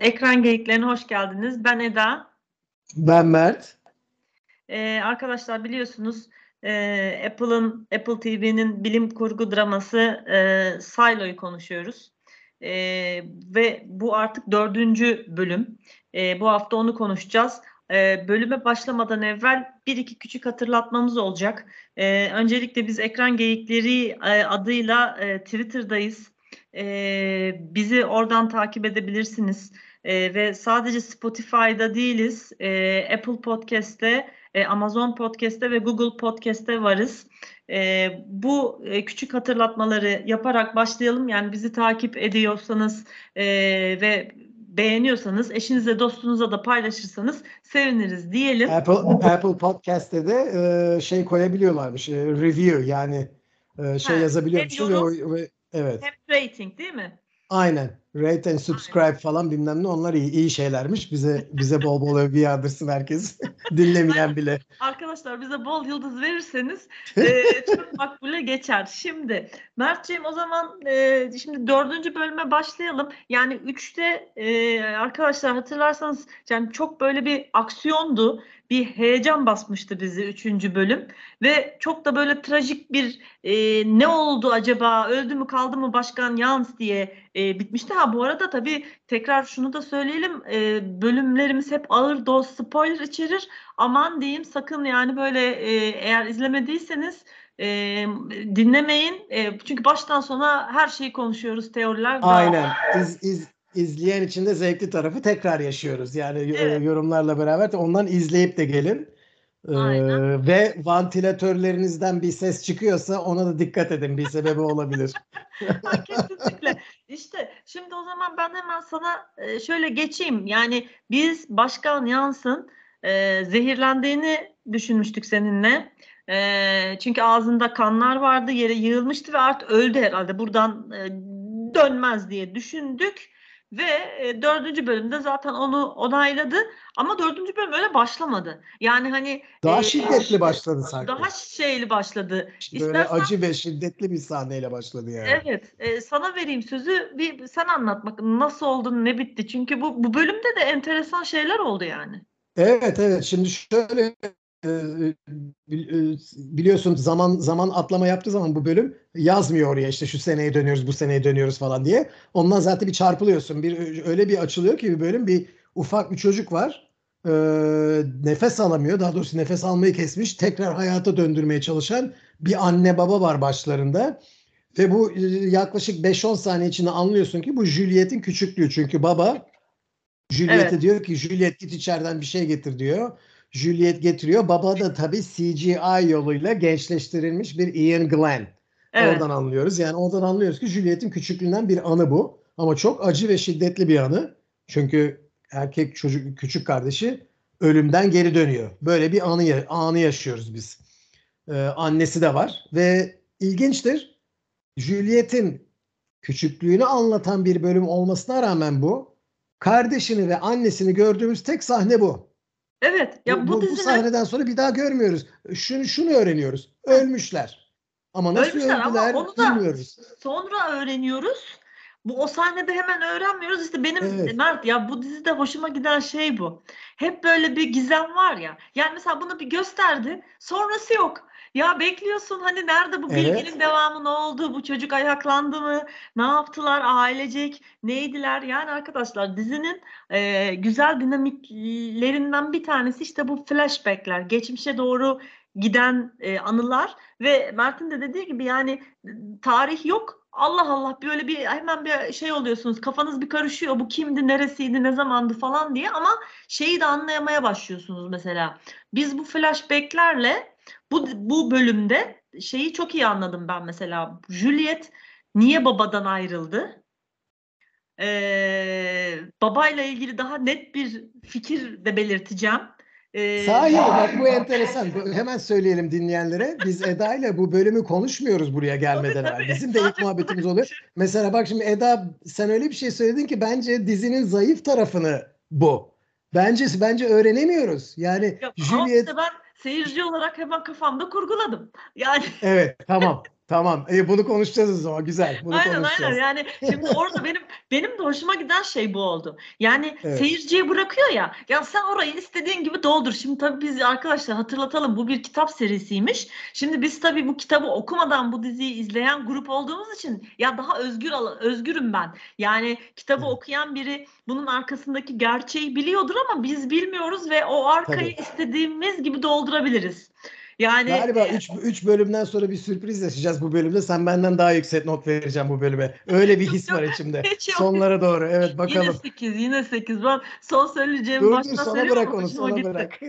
Ekran Geyiklerine hoş geldiniz. Ben Eda. Ben Mert. Ee, arkadaşlar biliyorsunuz e, Apple'ın Apple TV'nin bilim kurgu draması e, Silo'yu konuşuyoruz. E, ve bu artık dördüncü bölüm. E, bu hafta onu konuşacağız. E, bölüme başlamadan evvel bir iki küçük hatırlatmamız olacak. E, öncelikle biz Ekran Geyikleri e, adıyla e, Twitter'dayız. E, bizi oradan takip edebilirsiniz. E, ve sadece Spotify'da değiliz. E, Apple Podcast'te, e, Amazon Podcast'te ve Google Podcast'te varız. E, bu e, küçük hatırlatmaları yaparak başlayalım. Yani bizi takip ediyorsanız e, ve beğeniyorsanız eşinize dostunuza da paylaşırsanız seviniriz diyelim. Apple, Apple Podcast'te de e, şey koyabiliyorlarmış. E, review yani e, şey Ha, yazabiliyormuş. hem Ve, yorum- o- ve- evet. Hem rating değil mi? Aynen. Rate and subscribe falan bilmem ne onlar iyi, iyi şeylermiş. Bize bize bol bol övgü yağdırsın herkes. Dinlemeyen bile. Arkadaşlar bize bol yıldız verirseniz e, çok makbule geçer. Şimdi Mertciğim o zaman e, şimdi dördüncü bölüme başlayalım. Yani üçte e, arkadaşlar hatırlarsanız yani çok böyle bir aksiyondu. Bir heyecan basmıştı bizi üçüncü bölüm. Ve çok da böyle trajik bir e, ne oldu acaba öldü mü kaldı mı başkan Yans diye e, bitmişti. Ha bu arada tabii tekrar şunu da söyleyelim. E, bölümlerimiz hep ağır doz spoiler içerir aman diyeyim sakın yani böyle e, eğer izlemediyseniz e, dinlemeyin. E, çünkü baştan sona her şeyi konuşuyoruz teoriler. daha- Aynen. İz, iz, izleyen için de zevkli tarafı tekrar yaşıyoruz. Yani e, Evet. yorumlarla beraber de ondan izleyip de gelin. Ee, ve vantilatörlerinizden bir ses çıkıyorsa ona da dikkat edin. Bir sebebi olabilir. Kesinlikle. İşte şimdi o zaman ben hemen sana e, şöyle geçeyim. Yani biz Başkan Yans'ın e, zehirlendiğini düşünmüştük seninle. E, çünkü ağzında kanlar vardı, yere yığılmıştı ve artık öldü herhalde. Buradan e, dönmez diye düşündük. Ve e, dördüncü bölümde zaten onu onayladı. Ama dördüncü bölüm öyle başlamadı. Yani hani Daha e, şiddetli başladı sanki. daha şeyli başladı. Böyle İstersen- acı ve şiddetli bir sahneyle başladı yani. Evet, e, sana vereyim sözü. Bir sen anlat bakın nasıl oldu, ne bitti. Çünkü bu bu bölümde de enteresan şeyler oldu yani. Evet evet şimdi şöyle e, e, biliyorsun zaman zaman atlama yaptığı zaman bu bölüm yazmıyor oraya işte şu seneye dönüyoruz bu seneye dönüyoruz falan diye. Ondan zaten bir çarpılıyorsun. Bir öyle bir açılıyor ki bir bölüm bir ufak bir çocuk var. E, nefes alamıyor. Daha doğrusu nefes almayı kesmiş. Tekrar hayata döndürmeye çalışan bir anne baba var başlarında. Ve bu e, yaklaşık 5-10 saniye içinde anlıyorsun ki bu Juliet'in küçüklüğü. Çünkü baba Juliet'e Evet. diyor ki Juliet git içeriden bir şey getir diyor. Juliet getiriyor. Baba da tabii CGI yoluyla gençleştirilmiş bir Ian Glenn. Evet. Oradan anlıyoruz. Yani oradan anlıyoruz ki Juliet'in küçüklüğünden bir anı bu. Ama çok acı ve şiddetli bir anı. Çünkü erkek çocuk küçük kardeşi ölümden geri dönüyor. Böyle bir anı anı yaşıyoruz biz. Ee, annesi de var ve ilginçtir. Juliet'in küçüklüğünü anlatan bir bölüm olmasına rağmen bu kardeşini ve annesini gördüğümüz tek sahne bu. Evet. Ya bu, bu, bu dizinin sahneden sonra bir daha görmüyoruz. Şunu şunu öğreniyoruz. Ölmüşler. Ama nasıl ölmüşler ama öldüler onu da bilmiyoruz. sonra öğreniyoruz. Bu o sahnede hemen öğrenmiyoruz. İşte benim Evet. Mert ya bu dizide hoşuma giden şey bu. Hep böyle bir gizem var ya. Yani mesela bunu bir gösterdi. Sonrası yok. Ya bekliyorsun hani nerede bu Evet. bilginin devamı ne oldu? Bu çocuk ayaklandı mı? Ne yaptılar ailecek? Neydiler? Yani arkadaşlar dizinin e, güzel dinamiklerinden bir tanesi işte bu flashbackler. Geçmişe doğru giden e, anılar ve Mert'in de dediği gibi yani tarih yok. Allah Allah böyle bir hemen bir şey oluyorsunuz. Kafanız bir karışıyor. Bu kimdi, neresiydi, ne zamandı falan diye ama şeyi de anlayamaya başlıyorsunuz mesela. Biz bu flashbacklerle bu bu bölümde şeyi çok iyi anladım ben mesela. Juliet niye babadan ayrıldı? Ee, babayla ilgili daha net bir fikir de belirteceğim. Ee, Sahi bak bu enteresan. Hemen söyleyelim dinleyenlere. Biz Eda ile bu bölümü konuşmuyoruz buraya gelmeden evvel. Bizim de ilk muhabbetimiz oluyor. Mesela bak şimdi Eda sen öyle bir şey söyledin ki bence dizinin zayıf tarafını bu. Bence bence öğrenemiyoruz. Yani Yok, Juliet işte ben seyirci olarak hemen kafamda kurguladım. Yani evet tamam. Tamam. E, bunu konuşacağız o zaman. Güzel. Bunu Aynen konuşacağız. aynen yani şimdi orada benim benim de hoşuma giden şey bu oldu. Yani Evet. seyirciye bırakıyor ya. Ya sen orayı istediğin gibi doldur. Şimdi tabii biz arkadaşlar hatırlatalım bu bir kitap serisiymiş. Şimdi biz tabii bu kitabı okumadan bu diziyi izleyen grup olduğumuz için ya daha özgür özgürüm ben. Yani kitabı Evet. okuyan biri bunun arkasındaki gerçeği biliyordur ama biz bilmiyoruz ve o arkayı Tabii. istediğimiz gibi doldurabiliriz. Yani Galiba 3 3 bölümden sonra bir sürpriz yaşayacağız bu bölümde. Sen benden daha yüksek not vereceğim bu bölüme. Öyle bir his var içimde. Sonlara doğru. Evet Yine bakalım. 8, yine 8. Ben son söyleyeceğimi Dur başta dur sona bırak onu. Sona gitti. bırak.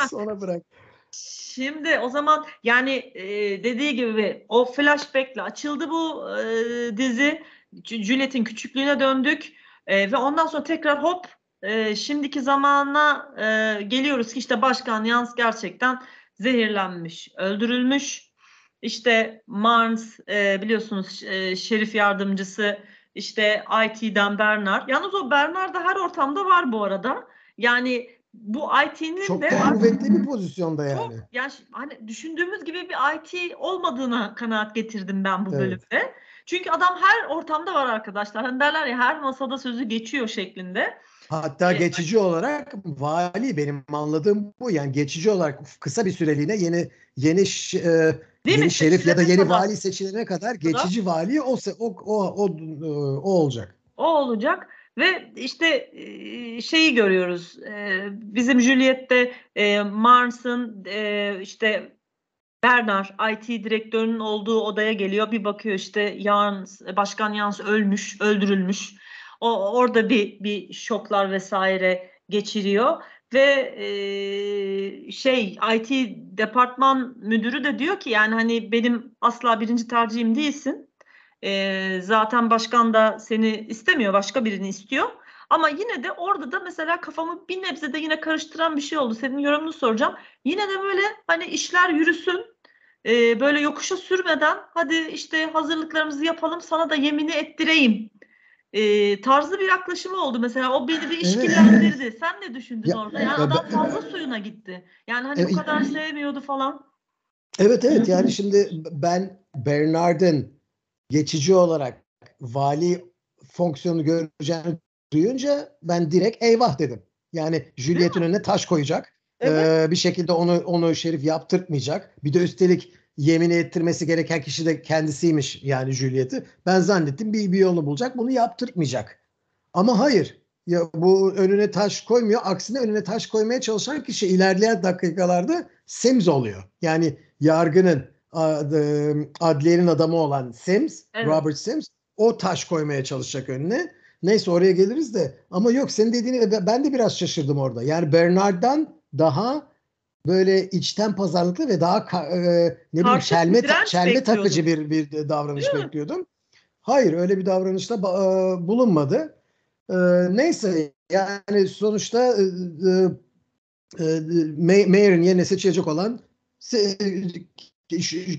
sona bırak. Şimdi o zaman yani e, dediği gibi o flashback'le açıldı bu e, dizi. Juliet'in küçüklüğüne döndük E, ve ondan sonra tekrar hop e, şimdiki zamana e, geliyoruz ki işte Başkan Yans gerçekten zehirlenmiş, öldürülmüş. İşte Marnes e, biliyorsunuz e, şerif yardımcısı işte IT'den Bernard. Yalnız o Bernard da her ortamda var bu arada. Yani bu IT'nin Çok de da kuvvetli bir pozisyonda çok yani. yani hani düşündüğümüz gibi bir IT olmadığına kanaat getirdim ben bu Evet. bölümde. Çünkü adam her ortamda var arkadaşlar. Hani derler ya her masada sözü geçiyor şeklinde. Hatta E, geçici olarak vali benim anladığım bu. Yani geçici olarak kısa bir süreliğine yeni yeni e, Değil yeni mi? şerif ya da yeni kadar vali seçilene kadar geçici vali o o o o, o olacak. o olacak ve işte e, şeyi görüyoruz. E, Bizim Juliet'te e, Mars'ın e, işte Bernard IT direktörünün olduğu odaya geliyor. Bir bakıyor işte Yans, Başkan Yans ölmüş, öldürülmüş. O orada bir bir şoklar vesaire geçiriyor ve e, şey IT departman müdürü de diyor ki yani hani benim asla birinci tercihim değilsin. E, zaten başkan da seni istemiyor, başka birini istiyor. Ama yine de orada da mesela kafamı bir nebze de yine karıştıran bir şey oldu. Senin yorumunu soracağım. Yine de böyle hani işler yürüsün. E, böyle yokuşa sürmeden hadi işte hazırlıklarımızı yapalım sana da yemini ettireyim. E, tarzı bir yaklaşımı oldu mesela. O beni bir işkillendirdi. Sen ne düşündün Ya- orada? Yani ya adam ben- fazla suyuna gitti. Yani hani Evet. bu kadar sevmiyordu falan. Evet evet yani şimdi ben Bernard'ın geçici olarak vali fonksiyonu göreceğini duyunca ben direkt eyvah dedim. Yani Juliet'in önüne taş koyacak. Evet. Ee, bir şekilde onu onu şerif yaptırtmayacak. Bir de üstelik yemin ettirmesi gereken kişi de kendisiymiş yani Juliet'i. Ben zannettim bir, bir yolunu bulacak bunu yaptırtmayacak. Ama hayır. Ya bu önüne taş koymuyor. Aksine önüne taş koymaya çalışan kişi ilerleyen dakikalarda Sims oluyor. Yani yargının ad- adliyenin adamı olan Sims, Evet. Robert Sims o taş koymaya çalışacak önüne. Neyse oraya geliriz de ama yok senin dediğini ben de biraz şaşırdım orada. Yani Bernard'dan daha böyle içten pazarlıklı ve daha e, ne bileyim çelme, direnç çelme takıcı bir bir davranış Değil mi? bekliyordum. Hayır öyle bir davranışta e, bulunmadı. E, neyse yani sonuçta e, e, e, May- Mayor'ın yerine seçilecek olan se-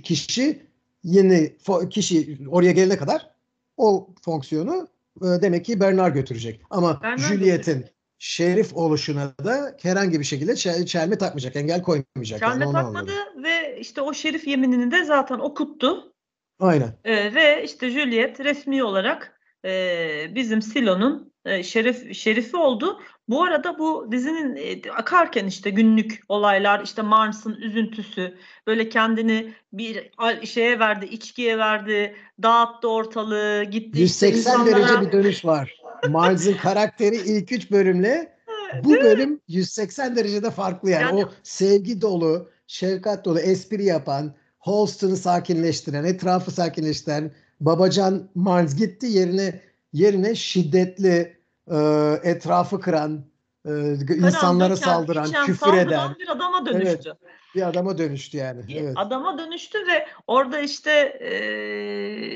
kişi- yeni kişi oraya gelene kadar o fonksiyonu e, demek ki Bernard götürecek. Ama Bernard Juliet'in şerif oluşuna da herhangi bir şekilde çel- çelme takmayacak, engel koymayacak. Çelme yani takmadı anladım. ve işte o şerif yeminini de zaten okuttu. Aynen. Ee, ve işte Juliet resmi olarak e, bizim Silo'nun e, şerif şerifi oldu. Bu arada bu dizinin e, akarken işte günlük olaylar, işte Mars'ın üzüntüsü, böyle kendini bir şeye verdi, içkiye verdi, dağıttı ortalığı, gitti işte 180 insanlara- derece bir dönüş var. Miles'ın karakteri ilk üç bölümle bu bölüm 180 derecede farklı yani. Yani- O sevgi dolu, şefkat dolu, espri yapan, Holston'u sakinleştiren, etrafı sakinleştiren Babacan Miles gitti yerine yerine şiddetli, e, etrafı kıran, e, insanlara döken, saldıran, içen, küfür saldıran eden bir adama dönüştü. bir adama dönüştü yani. Evet. Adama dönüştü ve orada işte eee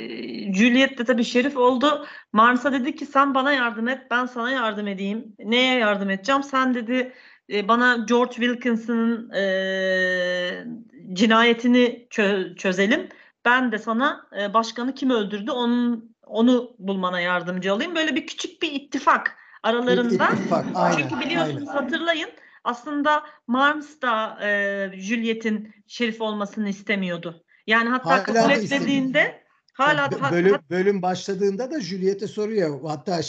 Juliet de tabii şerif oldu. Mars'a dedi ki sen bana yardım et, ben sana yardım edeyim. Neye yardım edeceğim? Sen dedi e, bana George Wilkinson'ın eee, cinayetini çö- çözelim. Ben de sana e, başkanı kim öldürdü onun onu bulmana yardımcı olayım. Böyle bir küçük bir ittifak aralarında. İttifak, aynen, Çünkü biliyorsunuz aynen. hatırlayın aslında Marms da e, Juliet'in şerif olmasını istemiyordu. Yani hatta Hala kabul etmediğinde hala Bö- ha- bölüm, ha- bölüm başladığında da Juliet'e soruyor. Hatta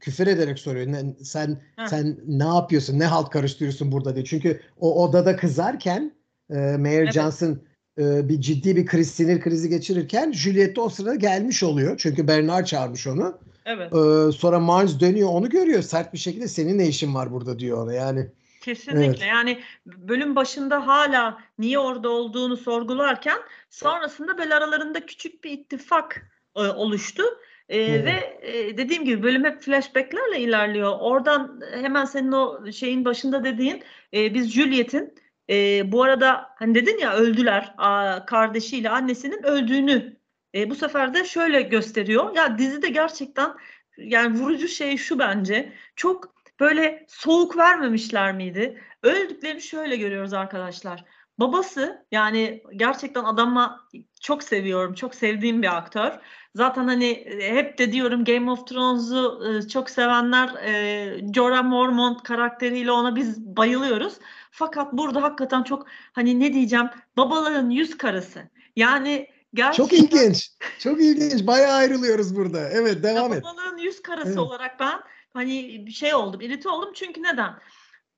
küfür ederek soruyor. Sen Heh. sen ne yapıyorsun? Ne halt karıştırıyorsun burada diye. Çünkü o odada kızarken e, Mayor Evet. Johnson e, bir ciddi bir kriz sinir krizi geçirirken Juliet de o sırada gelmiş oluyor. Çünkü Bernard çağırmış onu. evet. E, sonra Mars dönüyor onu görüyor. Sert bir şekilde senin ne işin var burada diyor ona. Yani Kesinlikle. Evet. Yani bölüm başında hala niye orada olduğunu sorgularken sonrasında böyle aralarında küçük bir ittifak e, oluştu. E, Evet. Ve e, dediğim gibi bölüm hep flashbacklerle ilerliyor. Oradan hemen senin o şeyin başında dediğin e, biz Juliet'in e, bu arada hani dedin ya öldüler a, kardeşiyle annesinin öldüğünü e, bu sefer de şöyle gösteriyor. Ya dizide gerçekten yani vurucu şey şu bence çok böyle soğuk vermemişler miydi? Öldüklerini şöyle görüyoruz arkadaşlar. Babası yani gerçekten adamı çok seviyorum. Çok sevdiğim bir aktör. Zaten hani e, hep de diyorum Game of Thrones'u e, çok sevenler e, Jorah Mormont karakteriyle ona biz bayılıyoruz. Fakat burada hakikaten çok hani ne diyeceğim babaların yüz karası. Yani gerçekten çok ilginç. Çok ilginç. Bayağı ayrılıyoruz burada. Evet ya devam et. babaların yüz karası Evet. olarak ben hani bir şey oldum, irite oldum. Çünkü neden?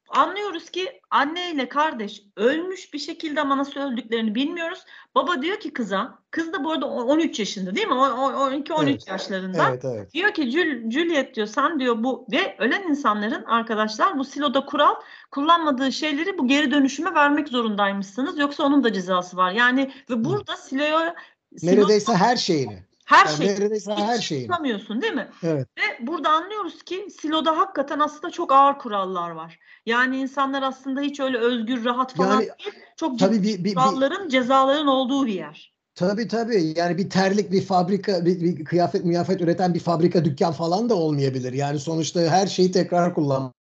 Anlıyoruz ki anne ile kardeş ölmüş bir şekilde ama nasıl öldüklerini bilmiyoruz. Baba diyor ki kıza, kız da bu arada o- 13 yaşında değil mi? 12-13 Evet. yaşlarında. Evet evet. Diyor ki Jul- Juliet diyor sen diyor bu ve ölen insanların arkadaşlar bu siloda kural kullanmadığı şeyleri bu geri dönüşüme vermek zorundaymışsınız. Yoksa onun da cezası var. Yani ve burada siloya silo- Neredeyse her şeyini. Her Yani şey neredeyse her şeyini. tutamıyorsun değil mi? Evet. Ve burada anlıyoruz ki siloda hakikaten aslında çok ağır kurallar var. Yani insanlar aslında hiç öyle özgür, rahat falan Yani değil. Çok Tabii bir, bir, bir, kuralların, cezaların olduğu bir yer. Tabii tabii. Yani bir terlik, bir fabrika, bir, bir kıyafet, miyafet üreten bir fabrika, dükkan falan da olmayabilir. Yani sonuçta her şeyi tekrar kullanmak.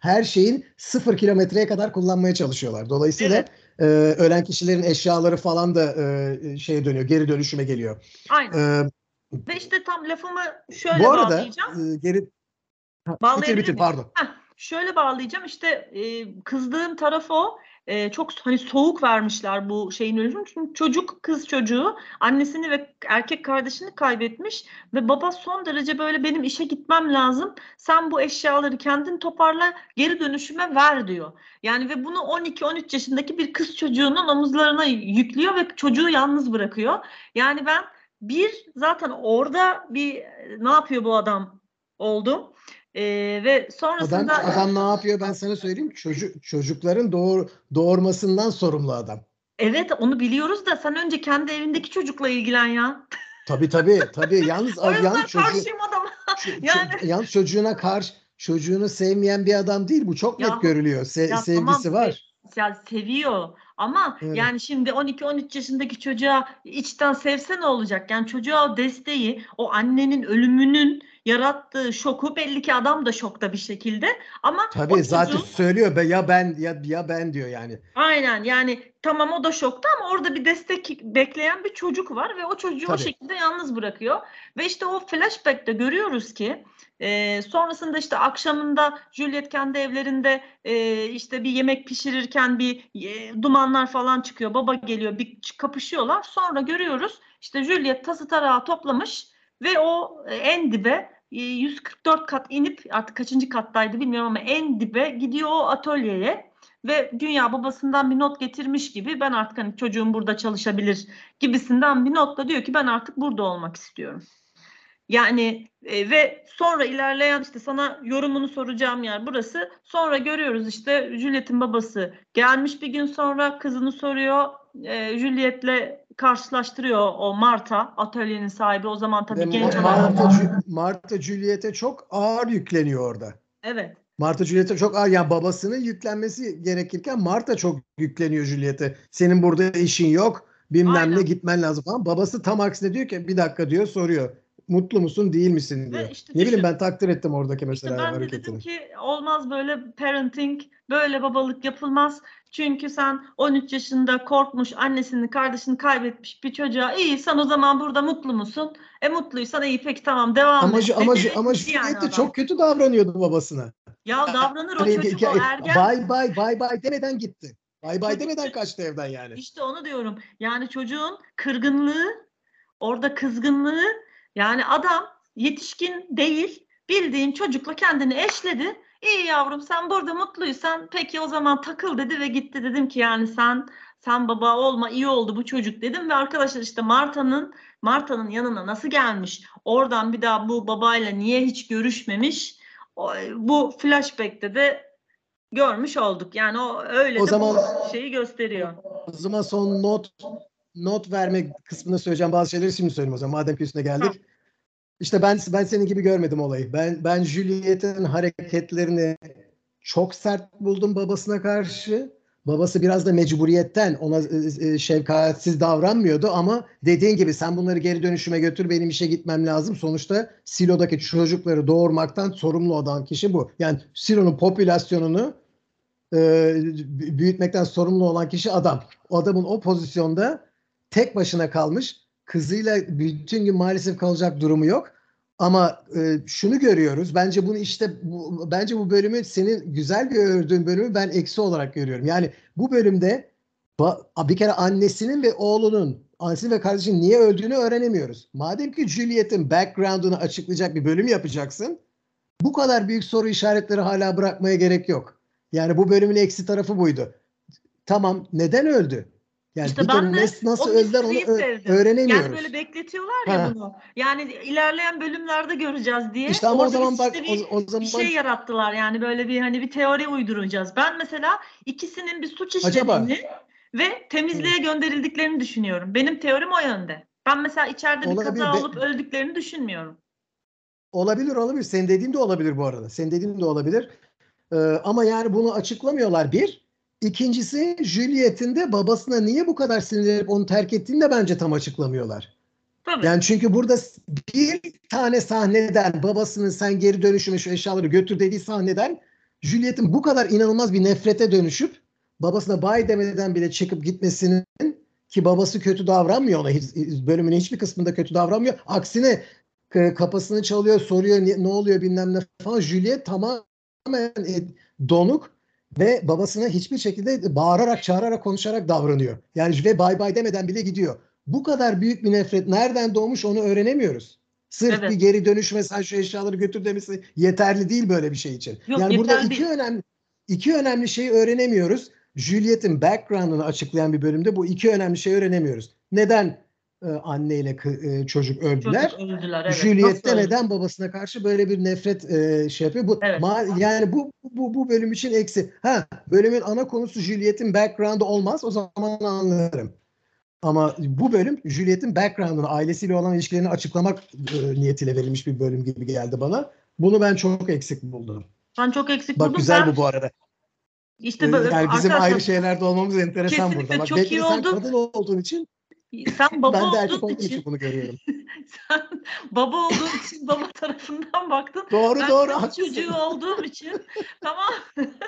Her şeyin sıfır kilometreye kadar kullanmaya çalışıyorlar. Dolayısıyla Evet. e, ölen kişilerin eşyaları falan da e, şeye dönüyor, geri dönüşüme geliyor. Aynen. E, Ve işte tam lafımı şöyle bu arada bağlayacağım. e, geri Ha, bitir bitir pardon. Heh, şöyle bağlayacağım işte e, kızdığım taraf o. E, çok hani soğuk vermişler bu şeyin ölümünü. Çünkü çocuk kız çocuğu annesini ve erkek kardeşini kaybetmiş ve baba son derece böyle benim işe gitmem lazım. Sen bu eşyaları kendin toparla geri dönüşüme ver diyor. Yani ve bunu 12-13 yaşındaki bir kız çocuğunun omuzlarına yüklüyor ve çocuğu yalnız bırakıyor. Yani ben bir zaten orada bir ne yapıyor bu adam oldum. Ve Adam, sonrasında adam ne yapıyor ben sana söyleyeyim. Çocuk, çocukların doğur, doğurmasından sorumlu adam. evet onu biliyoruz da sen önce kendi evindeki çocukla ilgilen ya. Tabii tabii tabii. Yalnız, yalnız çocuğu, Yani- yalnız çocuğuna karşı çocuğunu sevmeyen bir adam değil. Bu çok net Yahu- görülüyor. Se- Ya sevgisi tamam, var. Ya seviyor ama Evet. yani şimdi 12-13 yaşındaki çocuğa içten sevse ne olacak? Yani çocuğa o desteği, o annenin ölümünün yarattığı şoku belli ki adam da şokta bir şekilde ama o Tabii zaten çocuğun- söylüyor be ya ben ya ya ben diyor yani. Aynen yani tamam o da şokta ama orada bir destek bekleyen bir çocuk var ve o çocuğu o Tabii. şekilde yalnız bırakıyor. Ve işte o flashback'te görüyoruz ki e, sonrasında işte akşamında Juliet kendi evlerinde e, işte bir yemek pişirirken bir e, dumanlar falan çıkıyor. Baba geliyor bir kapışıyorlar. Sonra görüyoruz işte Juliet tası tarağı toplamış ve o e, en dibe e, 144 kat inip artık kaçıncı kattaydı bilmiyorum ama en dibe gidiyor o atölyeye ve dünya babasından bir not getirmiş gibi ben artık hani çocuğum burada çalışabilir gibisinden bir notla diyor ki ben artık burada olmak istiyorum. Yani e, ve sonra ilerleyen işte sana yorumunu soracağım yer burası. Sonra görüyoruz işte Juliet'in babası gelmiş bir gün sonra kızını soruyor. E, Juliet'le karşılaştırıyor o Marta atölyenin sahibi o zaman tabii Ve genç olan. Marta, Marta Juliet'e çok ağır yükleniyor orada. Evet. Marta Juliet'e çok ağır yani babasının yüklenmesi gerekirken Marta çok yükleniyor Juliet'e. Senin burada işin yok. Bilmem Aynen. ne gitmen lazım falan. Babası tam aksine diyor ki bir dakika diyor soruyor. Mutlu musun değil misin diyor. İşte ne bileyim düşün. ben takdir ettim oradaki İşte mesela ben de hareketini. dedim ki olmaz böyle parenting, böyle babalık yapılmaz. Çünkü sen 13 yaşında korkmuş, annesini, kardeşini kaybetmiş bir çocuğa iyi sen o zaman burada mutlu musun? E mutluysan iyi peki tamam devam Ama, et. Ju- ama, dedi. Ju- ama Gitti yani adam. çok kötü davranıyordu babasına. Ya davranır o Hani çocuk o ergen. Bay bay bay bay demeden gitti. Bay bay demeden kaçtı evden yani. İşte onu diyorum. Yani çocuğun kırgınlığı, orada kızgınlığı yani adam yetişkin değil bildiğin çocukla kendini eşledi. İyi yavrum sen burada mutluysan peki o zaman takıl dedi ve gitti dedim ki yani sen sen baba olma iyi oldu bu çocuk dedim ve arkadaşlar işte Marta'nın Marta'nın yanına nasıl gelmiş oradan bir daha bu babayla niye hiç görüşmemiş bu flashback'te de görmüş olduk. Yani o öyle O de zaman- şeyi gösteriyor. O zaman son not not verme kısmında söyleyeceğim bazı şeyleri şimdi söyleyeyim o zaman madem ki üstüne geldik. İşte ben ben senin gibi görmedim olayı. Ben ben Juliet'in hareketlerini çok sert buldum babasına karşı. Babası biraz da mecburiyetten ona e, e, şefkatsiz davranmıyordu ama dediğin gibi sen bunları geri dönüşüme götür benim işe gitmem lazım. Sonuçta silodaki çocukları doğurmaktan sorumlu olan kişi bu. Yani silonun popülasyonunu e, büyütmekten sorumlu olan kişi adam. O adamın o pozisyonda tek başına kalmış. Kızıyla bütün gün maalesef kalacak durumu yok. Ama e, şunu görüyoruz. Bence bunu işte bu, bence bu bölümü senin güzel bir ördüğün bölümü ben eksi olarak görüyorum. Yani bu bölümde bir kere annesinin ve oğlunun annesinin ve kardeşinin niye öldüğünü öğrenemiyoruz. Madem ki Juliet'in background'unu açıklayacak bir bölüm yapacaksın. Bu kadar büyük soru işaretleri hala bırakmaya gerek yok. Yani bu bölümün eksi tarafı buydu. Tamam neden öldü? Yani İşte ben de nasıl, öldüler onu ö- öğrenemiyoruz. Yani böyle bekletiyorlar ya Ha. bunu. Yani ilerleyen bölümlerde göreceğiz diye. İşte ama o zaman bak bir, o, o zaman bir şey yarattılar yani böyle bir hani bir teori uyduracağız. Ben mesela ikisinin bir suç Acaba? işlediğini ve temizliğe gönderildiklerini düşünüyorum. Benim teorim o yönde. Ben mesela içeride bir Olabilir. kaza olup öldüklerini düşünmüyorum. Olabilir olabilir. Senin dediğin de olabilir bu arada. Senin dediğin de olabilir. Ee, ama yani bunu açıklamıyorlar bir. İkincisi Juliet'in de babasına niye bu kadar sinirlenip onu terk ettiğini de bence tam açıklamıyorlar. Tabii. Yani çünkü burada bir tane sahneden babasının sen geri dönüşüme şu eşyaları götür dediği sahneden Juliet'in bu kadar inanılmaz bir nefrete dönüşüp babasına bay demeden bile çıkıp gitmesinin ki babası kötü davranmıyor ona. Hiç, bölümün hiçbir kısmında kötü davranmıyor. Aksine k- kapısını çalıyor, soruyor ne, ne oluyor bilmem ne falan. Juliet tamamen e, donuk ve babasına hiçbir şekilde bağırarak, çağırarak, konuşarak davranıyor. Yani ve bay bay demeden bile gidiyor. Bu kadar büyük bir nefret nereden doğmuş onu öğrenemiyoruz. Sırf Evet. bir geri dönüş mesela şu eşyaları götür demesi yeterli değil böyle bir şey için. Yok, yani burada iki değil. önemli iki önemli şeyi öğrenemiyoruz. Juliet'in background'ını açıklayan bir bölümde bu iki önemli şeyi öğrenemiyoruz. Neden e, anneyle e, çocuk öldüler? Çocuk öldüler evet. Juliet de neden babasına karşı böyle bir nefret e, şey yapıyor? Bu Evet. ma- yani bu bu bu bölüm için eksi. Ha bölümün ana konusu Juliet'in background'ı olmaz o zaman anlarım. Ama bu bölüm Juliet'in background'ını, ailesiyle olan ilişkilerini açıklamak e, niyetiyle verilmiş bir bölüm gibi geldi bana. Bunu ben çok eksik buldum. Ben çok eksik Bak buldum. güzel Ben bu bu arada. işte Ee, böyle yani bizim ayrı şeylerde olmamız enteresan burada. Bak çok iyi oldu. kadın olduğun için sen baba ben de erkek olduğum için için bunu görüyorum. sen baba olduğun için baba tarafından baktın. Doğru Ben doğru kız haklısın. çocuğu olduğum için tamam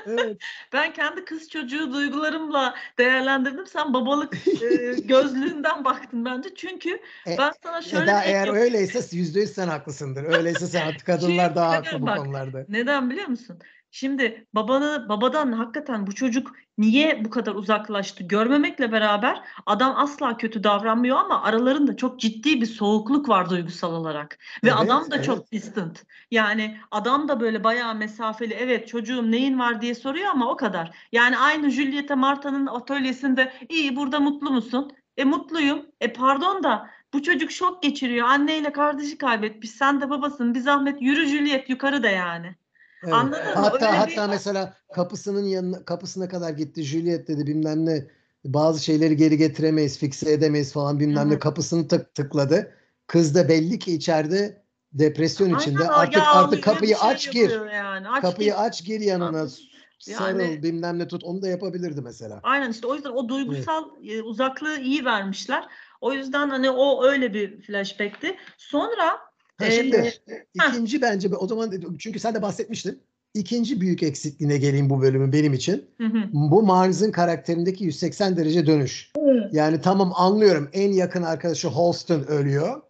Evet. ben kendi kız çocuğu duygularımla değerlendirdim. Sen babalık e, gözlüğünden baktın bence. Çünkü E, ben sana şöyle Eda ek eğer yap- öyleyse yüzde yüz sen haklısındır. Öyleyse sen kadınlar daha Çünkü haklı bu bak, konularda. Neden biliyor musun? Şimdi babanı babadan hakikaten bu çocuk niye bu kadar uzaklaştı görmemekle beraber adam asla kötü davranmıyor ama aralarında çok ciddi bir soğukluk var duygusal olarak. Ve Evet, adam da evet. çok distant. Yani adam da böyle bayağı mesafeli. Evet çocuğum neyin var diye soruyor ama o kadar. Yani aynı Julieta Marta'nın atölyesinde iyi burada mutlu musun? E mutluyum. E pardon da bu çocuk şok geçiriyor. Anneyle kardeşi kaybetmiş. Sen de babasın. Bir zahmet yürü Juliet yukarı da yani. Evet. Anladın mı? Hatta Öyle hatta bir- mesela kapısının yanına kapısına kadar gitti. Juliet dedi bilmem ne bazı şeyleri geri getiremeyiz, fikse edemeyiz falan bilmem Hı ne kapısını tık tıkladı. Kız da belli ki içeride depresyon içinde. Aynen, Artık ya artık kapıyı şey aç gir. Yani. Aç Kapıyı gir. aç gir yanına. Anladın? Sarıl Yani- bilmem ne tut. Onu da yapabilirdi mesela. Aynen işte o yüzden o duygusal e, uzaklığı iyi vermişler. O yüzden hani o öyle bir flashback'ti. Sonra Ha, Ee, şimdi heh. ikinci bence o zaman çünkü sen de bahsetmiştin. İkinci büyük eksikliğine geleyim bu bölümün benim için. hı hı. Bu Mars'ın karakterindeki 180 derece dönüş. Yani tamam anlıyorum en yakın arkadaşı Holston ölüyor.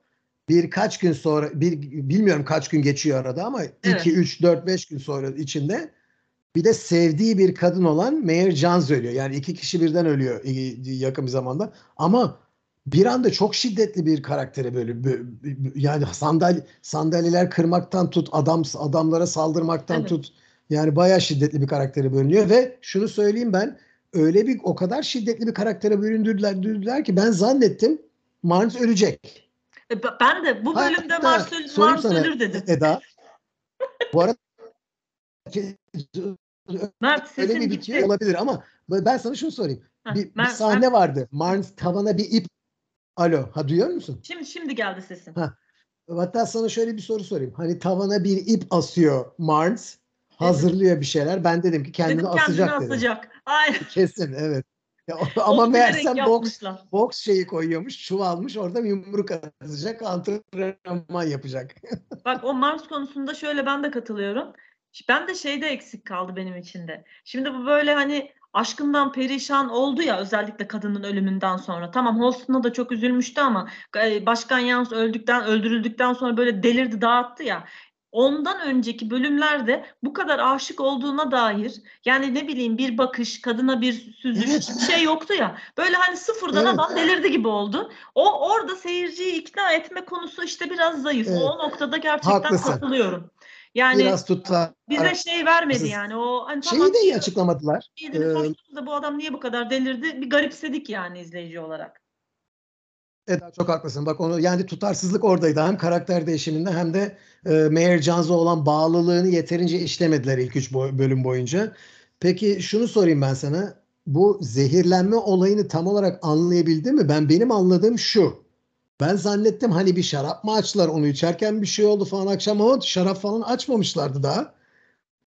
Birkaç gün sonra bir bilmiyorum kaç gün geçiyor arada ama Evet. 2 3 4 5 gün sonra içinde Bir de sevdiği bir kadın olan Meyer Jans ölüyor. Yani iki kişi birden ölüyor yakın bir zamanda. Ama bir anda çok şiddetli bir karaktere böyle bö- bö- yani sandalye sandalyeler kırmaktan tut adam adamlara saldırmaktan Evet. tut yani bayağı şiddetli bir karaktere bölünüyor ve şunu söyleyeyim ben öyle bir o kadar şiddetli bir karaktere büründürdüler dürdüler ki ben zannettim Marnes ölecek. E, Ben de bu bölümde Hatta Mars, öl- Mars ölür dedim. Eda. Bu arada Mert öyle bir gitti. bitiyor olabilir ama ben sana şunu sorayım. Heh, Bir, bir Mert- sahne Mert- vardı. Marnes tavana bir ip Alo, ha duyuyor musun? Şimdi şimdi geldi sesin. Ha. Hatta sana şöyle bir soru sorayım. Hani tavana bir ip asıyor Marnes. Hazırlıyor bir şeyler. Ben dedim ki kendini dedim asacak kendini dedim. asacak. Aynen. Kesin evet. Ya, ama meğersem boks boks şeyi koyuyormuş, çuvalmış. Orada yumruk atacak, antrenman yapacak. Bak o Mars konusunda şöyle ben de katılıyorum. Ben de şeyde eksik kaldı benim içinde. Şimdi bu böyle hani aşkından perişan oldu ya özellikle kadının ölümünden sonra. Tamam Holston'a da çok üzülmüştü ama e, Başkan Yans öldükten öldürüldükten sonra böyle delirdi dağıttı ya. Ondan önceki bölümlerde bu kadar aşık olduğuna dair yani ne bileyim bir bakış, kadına bir süzüş Evet. şey yoktu ya. Böyle hani sıfırdan Evet. adam delirdi gibi oldu. O orada seyirciyi ikna etme konusu işte biraz zayıf. Evet. O noktada gerçekten Haklısın. katılıyorum. Yani Biraz tutar. bize şey vermedi yani o hani Şeyi tamam de iyi açıklamadılar. Ee, da bu adam niye bu kadar delirdi? Bir garipsedik yani izleyici olarak. Eda çok haklısın. Bak onu yani tutarsızlık oradaydı. Hem karakter değişiminde hem de e, Meyer Jones'a olan bağlılığını yeterince işlemediler ilk üç boy- bölüm boyunca. Peki şunu sorayım ben sana. Bu zehirlenme olayını tam olarak anlayabildin mi? Ben benim anladığım şu. Ben zannettim hani bir şarap mı açtılar onu içerken bir şey oldu falan akşam ama şarap falan açmamışlardı daha.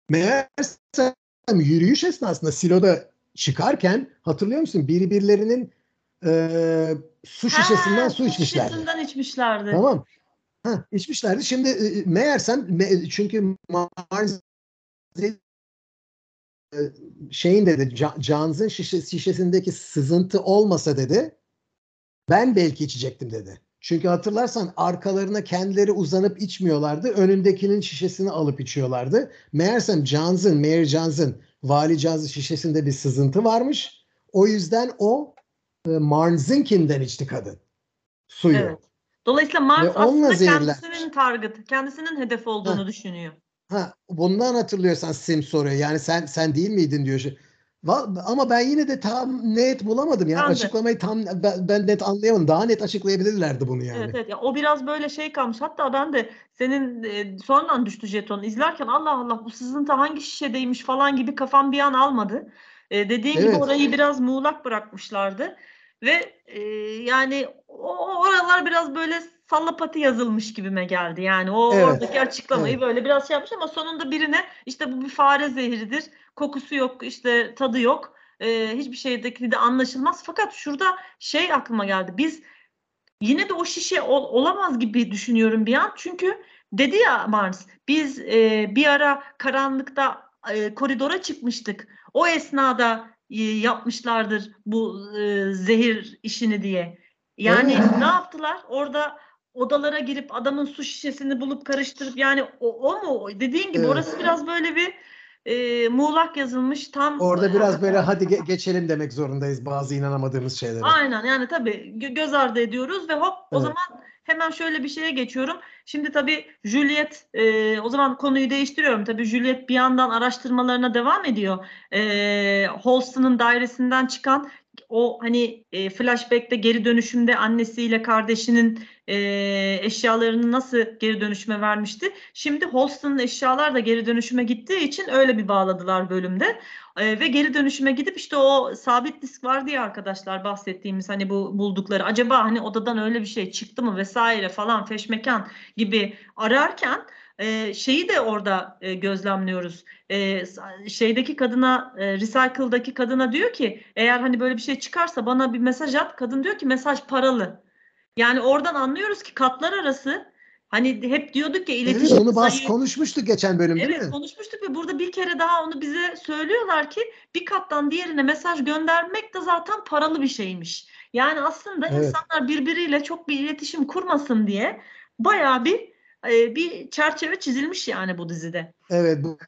Meğersem yürüyüş esnasında siloda çıkarken hatırlıyor musun? Birbirlerinin e, su şişesinden Ha, su içmişlerdi. Şişesinden içmişlerdi. Tamam. Ha, içmişlerdi. Şimdi e, meğersem me- çünkü Mars e, şeyin dedi Jones'ın şişe, şişesindeki sızıntı olmasa dedi ben belki içecektim dedi. Çünkü hatırlarsan arkalarına kendileri uzanıp içmiyorlardı. Önündekinin şişesini alıp içiyorlardı. Meğersem Jones'ın, Mayor Jones'ın Vali Jones'ın şişesinde bir sızıntı varmış. O yüzden o e, Marnes'inkinden içti kadın. Suyu. Evet. Dolayısıyla Mars Ve aslında kendisinin target, kendisinin hedef olduğunu düşünüyor. Ha, bundan hatırlıyorsan Sim soruyor. Yani sen sen değil miydin diyor. Ama ben yine de tam net bulamadım. Yani Ben de. açıklamayı tam ben, ben net anlayamadım. Daha net açıklayabilirlerdi bunu yani. Evet evet. Ya, o biraz böyle şey kalmış. Hatta ben de senin e, sonradan düştü jeton izlerken Allah Allah bu sızıntı hangi şişedeymiş falan gibi kafam bir an almadı. E, dediğin gibi Evet. orayı biraz muğlak bırakmışlardı. Ve e, yani o oralar biraz böyle sallapati yazılmış gibime geldi. Yani o Evet, oradaki açıklamayı evet. böyle biraz şey yapmış ama sonunda birine işte bu bir fare zehridir. Kokusu yok, işte tadı yok. E, hiçbir şeydeki de anlaşılmaz. Fakat şurada şey aklıma geldi. Biz yine de o şişe ol- olamaz gibi düşünüyorum bir an. Çünkü dedi ya Mars, biz e, bir ara karanlıkta e, koridora çıkmıştık. O esnada e, yapmışlardır bu e, zehir işini diye. Yani ne yaptılar? Orada odalara girip adamın su şişesini bulup karıştırıp yani o, o mu? Dediğin gibi Evet. orası biraz böyle bir e, muğlak yazılmış tam. Orada biraz böyle hadi ge- geçelim demek zorundayız bazı inanamadığımız şeylere. Aynen yani tabii gö- göz ardı ediyoruz ve hop o Evet. zaman hemen şöyle bir şeye geçiyorum. Şimdi tabii Juliet e, o zaman konuyu değiştiriyorum. Tabii Juliet bir yandan araştırmalarına devam ediyor. E, Holston'un dairesinden çıkan o hani e, flashback'te geri dönüşümde annesiyle kardeşinin e, eşyalarını nasıl geri dönüşüme vermişti. Şimdi Holston'un eşyalar da geri dönüşüme gittiği için öyle bir bağladılar bölümde. Ee, ve geri dönüşüme gidip işte o sabit disk vardı ya arkadaşlar bahsettiğimiz hani bu buldukları acaba hani odadan öyle bir şey çıktı mı vesaire falan feşmekan gibi ararken e, şeyi de orada e, gözlemliyoruz. E, şeydeki kadına e, Recycle'daki kadına diyor ki eğer hani böyle bir şey çıkarsa bana bir mesaj at. Kadın diyor ki mesaj paralı. Yani oradan anlıyoruz ki katlar arası hani hep diyorduk ya Evet, iletişim onu bas konuşmuştuk geçen bölüm değil Evet mi? konuşmuştuk ve burada bir kere daha onu bize söylüyorlar ki bir kattan diğerine mesaj göndermek de zaten paralı bir şeymiş. Yani aslında Evet. insanlar birbiriyle çok bir iletişim kurmasın diye bayağı bir e, bir çerçeve çizilmiş yani bu dizide. Evet bu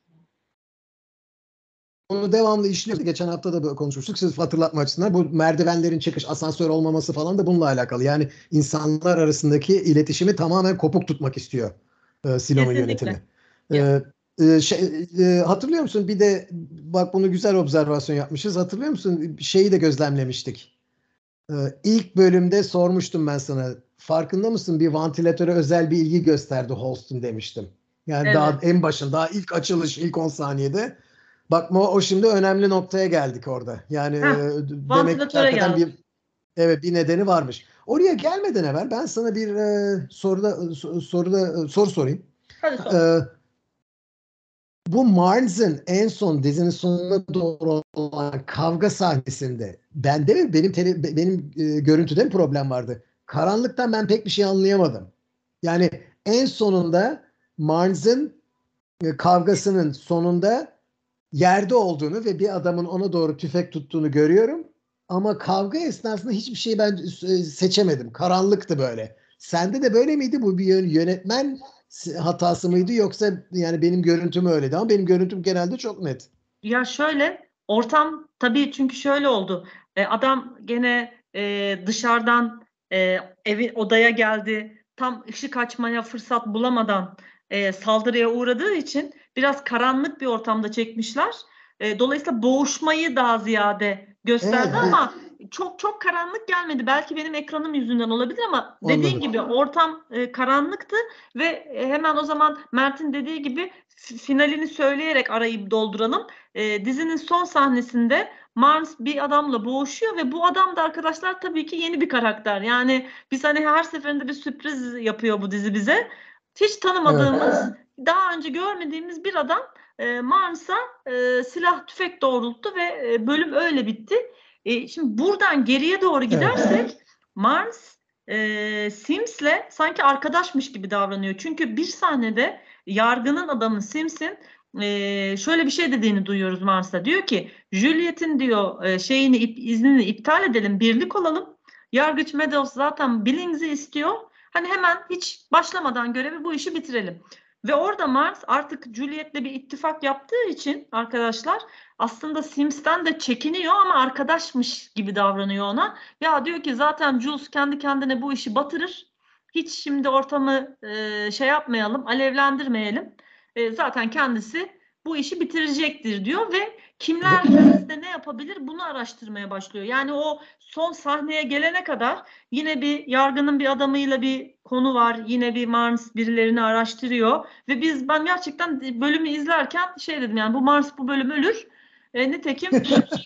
onu devamlı işliyoruz. Geçen hafta da böyle konuşmuştuk. Siz hatırlatma açısından bu merdivenlerin çıkış, asansör olmaması falan da bununla alakalı. Yani insanlar arasındaki iletişimi tamamen kopuk tutmak istiyor e, Silo'nun yönetimi. E, e, şey, e, hatırlıyor musun? Bir de bak bunu güzel observasyon yapmışız. Hatırlıyor musun? Şeyi de gözlemlemiştik. E, ilk bölümde sormuştum ben sana. Farkında mısın? Bir vantilatöre özel bir ilgi gösterdi Holston demiştim. Yani Evet. daha en başın, daha ilk açılış, ilk 10 saniyede. Bak o, şimdi önemli noktaya geldik orada. Yani Heh, e, demek ki bir evet bir nedeni varmış. Oraya gelmeden evvel ben sana bir e, soruda so- soruda soru sorayım. Hadi sor. Ee, bu Marnes'ın en son dizinin sonuna doğru olan kavga sahnesinde bende mi benim tele- be- benim e, görüntüde mi problem vardı? Karanlıktan ben pek bir şey anlayamadım. Yani en sonunda Marnes'ın e, kavgasının sonunda yerde olduğunu ve bir adamın ona doğru tüfek tuttuğunu görüyorum. Ama kavga esnasında hiçbir şeyi ben e, seçemedim. Karanlıktı böyle. Sende de böyle miydi? Bu bir yön- yönetmen hatası mıydı yoksa yani benim görüntüm öyleydi ama benim görüntüm genelde çok net. Ya şöyle ortam tabii çünkü şöyle oldu. E, adam gene dışarıdan e, evi odaya geldi. Tam ışık açmaya fırsat bulamadan e, saldırıya uğradığı için biraz karanlık bir ortamda çekmişler. E, dolayısıyla boğuşmayı daha ziyade gösterdi Evet, ama çok çok karanlık gelmedi. Belki benim ekranım yüzünden olabilir ama dediğin gibi ortam e, karanlıktı ve e, hemen o zaman Mert'in dediği gibi fi- finalini söyleyerek arayı dolduralım. E, dizinin son sahnesinde Mars bir adamla boğuşuyor ve bu adam da arkadaşlar tabii ki yeni bir karakter. Yani biz hani her seferinde bir sürpriz yapıyor bu dizi bize. Hiç tanımadığımız, daha önce görmediğimiz bir adam e, Mars'a e, silah tüfek doğrulttu ve e, bölüm öyle bitti. E, şimdi buradan geriye doğru gidersek Mars e, Sims'le sanki arkadaşmış gibi davranıyor. Çünkü bir sahnede yargının adamı Sims'in e, şöyle bir şey dediğini duyuyoruz Mars'a. Diyor ki Juliet'in diyor e, şeyini ip, iznini iptal edelim, birlik olalım. Yargıç Meadows zaten Billings'i istiyor. Hani hemen hiç başlamadan görevi bu işi bitirelim. Ve orada Mars artık Juliet'le bir ittifak yaptığı için arkadaşlar aslında Sims'ten de çekiniyor ama arkadaşmış gibi davranıyor ona. Ya diyor ki zaten Jules kendi kendine bu işi batırır. Hiç şimdi ortamı e, şey yapmayalım, alevlendirmeyelim. E, zaten kendisi bu işi bitirecektir diyor ve kimler Sims'te ne yapabilir bunu araştırmaya başlıyor. Yani o son sahneye gelene kadar yine bir yargının bir adamıyla bir konu var. Yine bir Mars birilerini araştırıyor ve biz ben gerçekten bölümü izlerken şey dedim yani bu Mars bu bölüm ölür. E, nitekim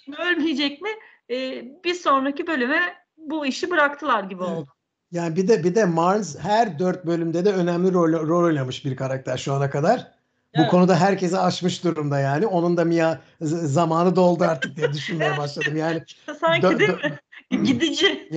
mi ölmeyecek mi e, bir sonraki bölüme bu işi bıraktılar gibi oldu. Yani bir de bir de Mars her dört bölümde de önemli rol, rol oynamış bir karakter şu ana kadar. Bu Evet. konuda herkesi aşmış durumda yani. Onun da Mia zamanı doldu artık diye düşünmeye başladım. Yani Sanki dö- değil mi? Gidici.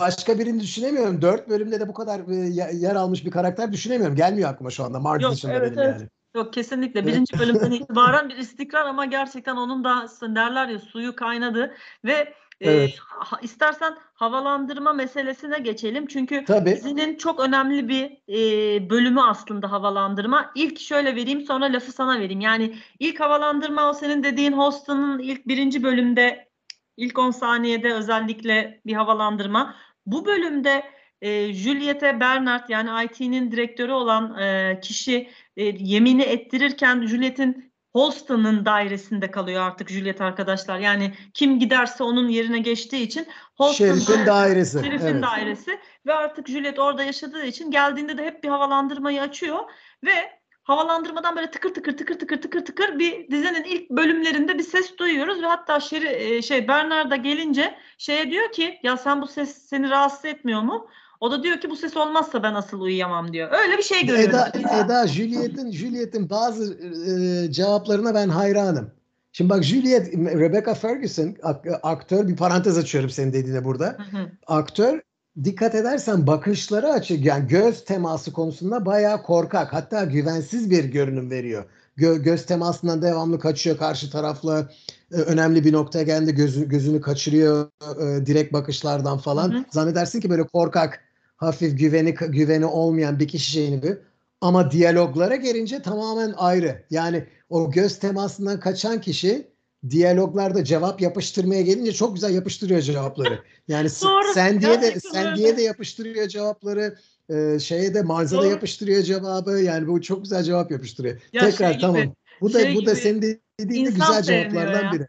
başka birini düşünemiyorum. Dört bölümde de bu kadar e, ye- yer almış bir karakter düşünemiyorum. Gelmiyor aklıma şu anda. Mars Yok, dışında evet, benim evet. yani. Yok kesinlikle. Birinci bölümden itibaren bir istikrar ama gerçekten onun da derler ya suyu kaynadı ve Evet. ha- istersen havalandırma meselesine geçelim. Çünkü Tabii. dizinin çok önemli bir e, bölümü aslında havalandırma. İlk şöyle vereyim sonra lafı sana vereyim. Yani ilk havalandırma o senin dediğin Houston'ın ilk birinci bölümde ilk 10 saniyede özellikle bir havalandırma. Bu bölümde e, Juliette Bernard yani IT'nin direktörü olan e, kişi e, yemini ettirirken Juliet'in Holston'ın dairesinde kalıyor artık Juliet arkadaşlar. Yani kim giderse onun yerine geçtiği için Holston Şerif'in dairesi. Şerif'in Evet. dairesi ve artık Juliet orada yaşadığı için geldiğinde de hep bir havalandırmayı açıyor ve havalandırmadan böyle tıkır tıkır tıkır tıkır tıkır tıkır bir dizinin ilk bölümlerinde bir ses duyuyoruz ve hatta Şeri, e, şey Bernard'a gelince şeye diyor ki ya sen bu ses seni rahatsız etmiyor mu? O da diyor ki bu ses olmazsa ben asıl uyuyamam diyor. Öyle bir şey görüyoruz. Eda, Eda Juliet'in Juliet'in bazı e, cevaplarına ben hayranım. Şimdi bak Juliet, Rebecca Ferguson ak- aktör bir parantez açıyorum senin dediğine burada. Hı hı. Aktör dikkat edersen bakışları açık yani göz teması konusunda bayağı korkak hatta güvensiz bir görünüm veriyor. Gö- göz temasından devamlı kaçıyor karşı tarafla e, önemli bir noktaya geldi gözü, gözünü kaçırıyor e, direkt bakışlardan falan. Hı hı. Zannedersin ki böyle korkak hafif güveni güveni olmayan bir kişi bir. Ama diyaloglara gelince tamamen ayrı. Yani o göz temasından kaçan kişi diyaloglarda cevap yapıştırmaya gelince çok güzel yapıştırıyor cevapları. Yani Doğru, sen diye de sen diye de yapıştırıyor cevapları. Ee, şeye de Marz'a da yapıştırıyor cevabı. Yani bu çok güzel cevap yapıştırıyor. Ya Tekrar şey tamam. gibi, Bu da şey bu da gibi, senin de- dediğin de güzel cevaplardan ya. biri.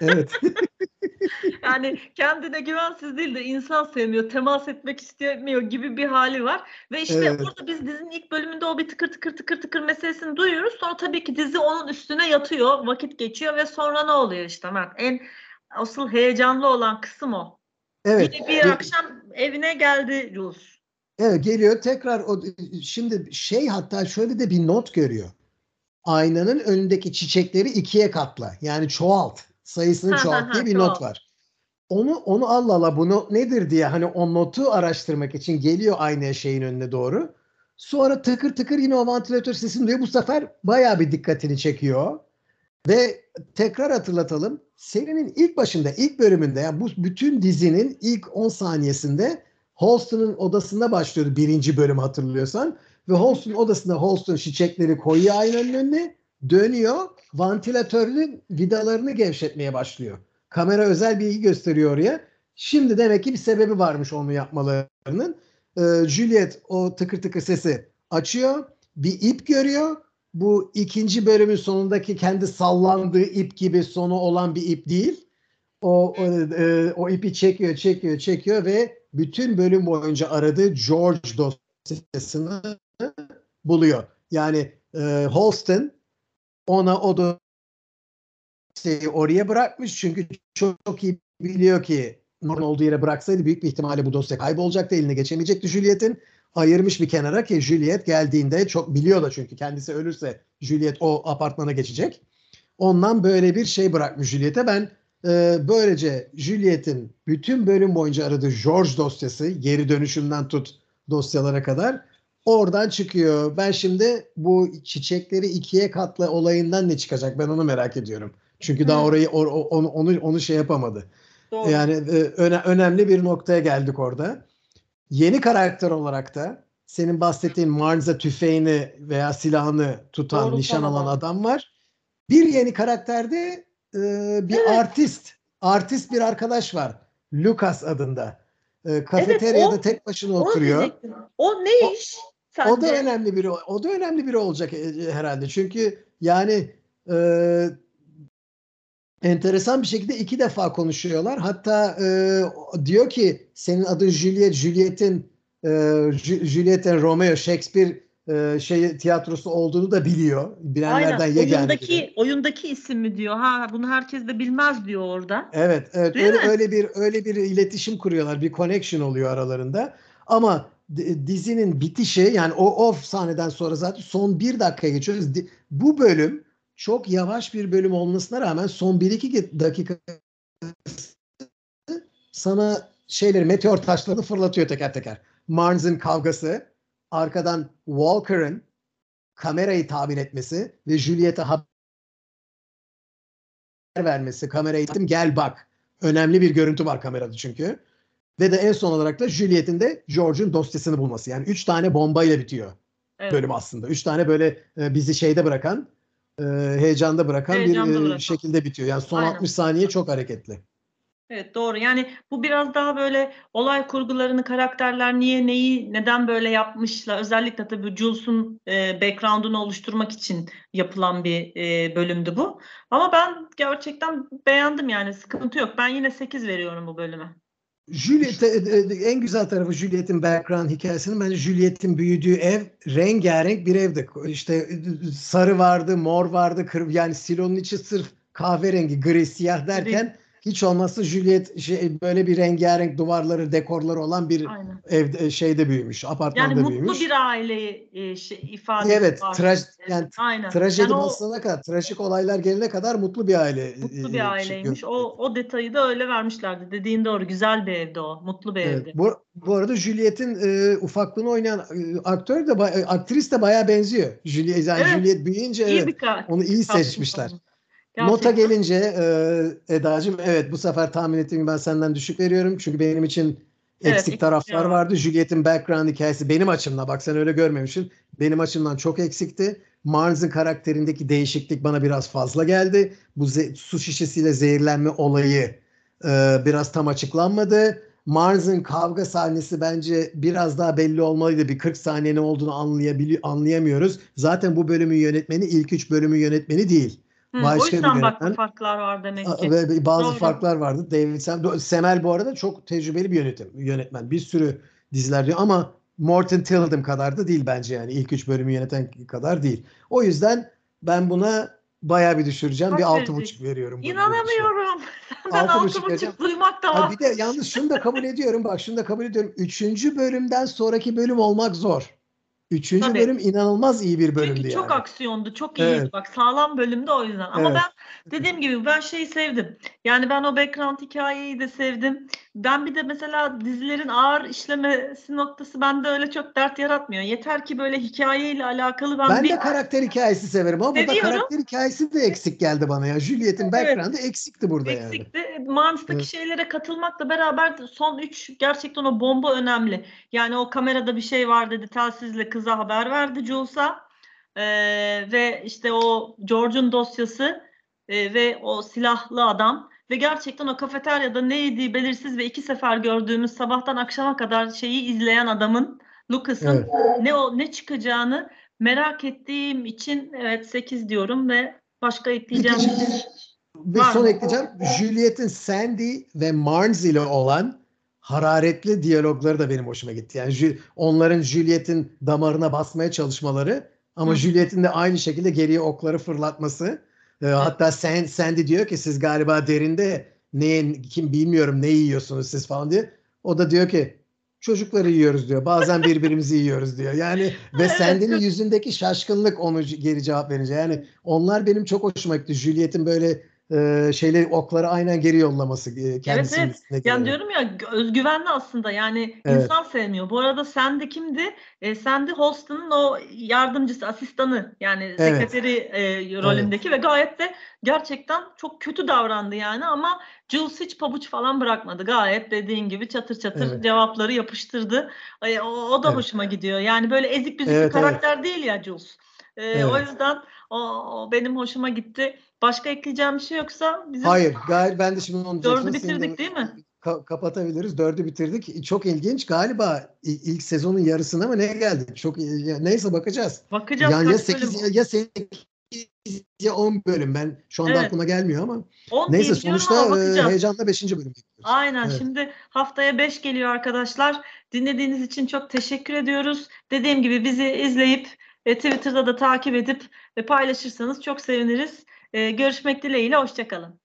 Evet. Yani kendine güvensiz değil de insan sevmiyor, temas etmek istemiyor gibi bir hali var. Ve işte Evet. burada biz dizinin ilk bölümünde o bir tıkır tıkır tıkır tıkır meselesini duyuyoruz. Sonra tabii ki dizi onun üstüne yatıyor, vakit geçiyor ve sonra ne oluyor işte Mert? En asıl heyecanlı olan kısım o. Evet. Yine bir akşam evine geldi Jules. Evet geliyor tekrar o şimdi şey hatta şöyle de bir not görüyor. Aynanın önündeki çiçekleri ikiye katla. Yani çoğalt. Sayısını çoğalt diye bir not var. Onu onu Allah Allah bu not nedir diye hani o notu araştırmak için geliyor aynaya şeyin önüne doğru. Sonra tıkır tıkır yine o vantilatör sesini duyuyor. Bu sefer bayağı bir dikkatini çekiyor. Ve tekrar hatırlatalım. Serinin ilk başında, ilk bölümünde yani bu bütün dizinin ilk 10 saniyesinde Holston'un odasında başlıyordu birinci bölüm hatırlıyorsan. Ve Holston odasında Holston çiçekleri koyuyor aynanın önüne. Dönüyor. Vantilatörün vidalarını gevşetmeye başlıyor. Kamera özel bilgi gösteriyor oraya. Şimdi demek ki bir sebebi varmış onu yapmalarının. Ee, Juliet o tıkır tıkır sesi açıyor. Bir ip görüyor. Bu ikinci bölümün sonundaki kendi sallandığı ip gibi sonu olan bir ip değil. O, o, e, o ipi çekiyor, çekiyor, çekiyor ve bütün bölüm boyunca aradığı George dosyasını buluyor. Yani e, Holston ona o dosyayı oraya bırakmış çünkü çok, çok iyi biliyor ki normal olduğu yere bıraksaydı büyük bir ihtimalle bu dosya kaybolacaktı, eline geçemeyecekti Juliet'in. Ayırmış bir kenara ki Juliet geldiğinde çok biliyor da çünkü kendisi ölürse Juliet o apartmana geçecek. Ondan böyle bir şey bırakmış Juliet'e. Ben e, böylece Juliet'in bütün bölüm boyunca aradığı George dosyası geri dönüşümden tut dosyalara kadar oradan çıkıyor. Ben şimdi bu çiçekleri ikiye katla olayından ne çıkacak ben onu merak ediyorum. Çünkü daha Hı. orayı or- onu onu onu şey yapamadı. Doğru. Yani e, öne- önemli bir noktaya geldik orada. Yeni karakter olarak da senin bahsettiğin Marnes'a tüfeğini veya silahını tutan, Doğru, nişan alan adam var. Bir yeni karakterde e, bir Evet. artist, artist bir arkadaş var. Lucas adında. E, kafeteryada o- tek başına oturuyor. diyecektim. O ne O- iş? O da sence? önemli biri. O da önemli biri olacak e, herhalde. Çünkü yani e, enteresan bir şekilde iki defa konuşuyorlar. Hatta e, diyor ki senin adın Juliet, Juliet'in e, Ju- Juliet'in Romeo Shakespeare e, şey tiyatrosu olduğunu da biliyor. Bilenlerden Aynen. yegane biri. Oyundaki, oyundaki isim mi diyor? Ha bunu herkes de bilmez diyor orada. Evet, evet Değil öyle, mi? öyle bir öyle bir iletişim kuruyorlar, bir connection oluyor aralarında. Ama dizinin bitişi yani o off sahneden sonra zaten son bir dakikaya geçiyoruz. Bu bölüm çok yavaş bir bölüm olmasına rağmen son 1-2 dakika sana şeyleri meteor taşlarını fırlatıyor teker teker. Marnes'ın kavgası, arkadan Walker'ın kamerayı tabir etmesi ve Juliet'e haber vermesi. Kamerayı gel bak. Önemli bir görüntü var kamerada çünkü. Ve de en son olarak da Juliet'in de George'un dosyasını bulması. Yani üç tane bombayla bitiyor Evet. bölüm aslında. Üç tane böyle e, bizi şeyde bırakan, e, heyecanda bırakan Heyecanda bir e, bırakan. şekilde bitiyor. Yani son Aynen. 60 saniye çok hareketli. Evet doğru. Yani bu biraz daha böyle olay kurgularını karakterler niye neyi neden böyle yapmışlar. Özellikle tabii Jules'un e, background'unu oluşturmak için yapılan bir e, bölümdü bu. Ama ben gerçekten beğendim yani sıkıntı yok. Ben yine 8 veriyorum bu bölüme. Juliet e, e, en güzel tarafı Juliet'in background hikayesinin bence Juliet'in büyüdüğü ev rengarenk bir evdi. İşte e, sarı vardı, mor vardı, kır, yani silonun içi sırf kahverengi, gri, siyah derken hiç olmazsa Juliet şey, böyle bir rengarenk duvarları, dekorları olan bir Aynen. evde şeyde büyümüş, apartmanda Yani mutlu büyümüş. bir aileyi e, şey, ifade Evet, var. Evet, yani aynen. Trajedi Yani basına kadar, trajik olaylar gelene kadar mutlu bir aile. e, Mutlu e, bir aileymiş. şey- O, o detayı da öyle vermişlerdi. Dediğin doğru. Güzel bir evdi o. Mutlu bir Evet. evdi. Bu, bu arada Juliet'in e, ufaklığını oynayan e, aktör de e, aktris de bayağı benziyor. Juliet, yani Evet. Juliet büyüyünce İyi evet, bir onu iyi seçmişler. onu. Nota Gerçekten. gelince e, Eda'cığım evet bu sefer tahmin ettiğim ben senden düşük veriyorum. Çünkü benim için Evet, Eksik eksikler taraflar var. vardı. Juliet'in background hikayesi benim açımdan bak sen öyle görmemişsin. Benim açımdan çok eksikti. Marnes'ın karakterindeki değişiklik bana biraz fazla geldi. Bu ze- su şişesiyle zehirlenme olayı e, biraz tam açıklanmadı. Marnes'ın kavga sahnesi bence biraz daha belli olmalıydı. Bir 40 saniye ne olduğunu anlayabili- anlayamıyoruz. Zaten bu bölümün yönetmeni ilk üç bölümün yönetmeni değil. Hı, o yüzden bak yönetmen. farklar var demek ki. Ve bazı Doğru. farklar vardı. David Sem Semel bu arada çok tecrübeli bir yönetim yönetmen. Bir sürü diziler diyor ama Morton Tilden kadar da değil bence yani. ilk üç bölümü yöneten kadar değil. O yüzden ben buna bayağı bir düşüreceğim. Kaç bir altı buçuk veriyorum. İnanamıyorum. Senden Altı altı buçuk duymak da var. bir de yalnız şunu da kabul ediyorum. Bak şunu da kabul ediyorum. Üçüncü bölümden sonraki bölüm olmak zor. Üçüncü Tabii. bölüm inanılmaz iyi bir bölümdü Çünkü çok yani. aksiyondu, çok iyi. Evet. Bak sağlam bölümde o yüzden. Ama Evet. ben dediğim gibi ben şeyi sevdim. Yani ben o background hikayeyi de sevdim. Ben bir de mesela dizilerin ağır işlemesi noktası bende öyle çok dert yaratmıyor. Yeter ki böyle hikayeyle alakalı ben, Ben bir de karakter hikayesi severim ama burada Seviyorum. karakter hikayesi de eksik geldi bana ya. Juliet'in Evet. background'ı eksikti burada yani. eksikti. Mantı'daki Evet. şeylere katılmakla beraber son üç gerçekten o bomba önemli. Yani o kamerada bir şey var dedi. Telsizle kıza haber verdi Jules'a. Ee, ve işte o George'un dosyası e, ve o silahlı adam ve gerçekten o kafeteryada ne yediği belirsiz ve iki sefer gördüğümüz sabahtan akşama kadar şeyi izleyen adamın Lucas'ın Evet. ne o ne çıkacağını merak ettiğim için evet 8 diyorum ve başka ekleyeceğim bir Ve Var son ekleyeceğim. Juliet'in Sandy ve Marnes ile olan hararetli diyalogları da benim hoşuma gitti. Yani onların Juliet'in damarına basmaya çalışmaları ama. Juliet'in de aynı şekilde geriye okları fırlatması. Ee, hatta San- Sandy diyor ki siz galiba derinde ne kim bilmiyorum ne yiyorsunuz siz falan diye. O da diyor ki çocukları yiyoruz diyor. Bazen birbirimizi yiyoruz diyor. Yani ve Sandy'nin yüzündeki şaşkınlık onu geri cevap verince. Yani onlar benim çok hoşuma gitti. Juliet'in böyle e, şeyleri okları aynen geri yollaması e, kendisinin evet. üstüne Yani diyorum ya özgüvenli aslında yani Evet. insan sevmiyor. Bu arada Sandy kimdi? E, Sandy Holston'un o yardımcısı, asistanı yani Evet. sekreteri e, rolündeki ve gayet de gerçekten çok kötü davrandı yani ama Jules hiç pabuç falan bırakmadı. Gayet dediğin gibi çatır çatır Evet. cevapları yapıştırdı. Ay, o, o da Evet. hoşuma gidiyor. Yani böyle ezik büzük Evet, bir karakter değil ya Jules. E, O Evet. yüzden o, o benim hoşuma gitti. Başka ekleyeceğim bir şey yoksa bizim Hayır, gayet ben de şimdi onu Dördü bitirdik değil mi? ka- kapatabiliriz. Dördü bitirdik. Çok ilginç. Galiba ilk sezonun yarısına mı ne geldik? Çok ya neyse bakacağız. bakacağız Yani ya kaç 8 bölüm. ya, ya 8 ya 10 bölüm. Ben şu anda Evet. aklıma gelmiyor ama. 10 Neyse sonuçta e, heyecanla 5. bölüm bekliyoruz. Aynen. Evet. Şimdi haftaya 5 geliyor arkadaşlar. Dinlediğiniz için çok teşekkür ediyoruz. Dediğim gibi bizi izleyip e, Twitter'da da takip edip e, paylaşırsanız çok seviniriz. E, görüşmek dileğiyle. Hoşçakalın.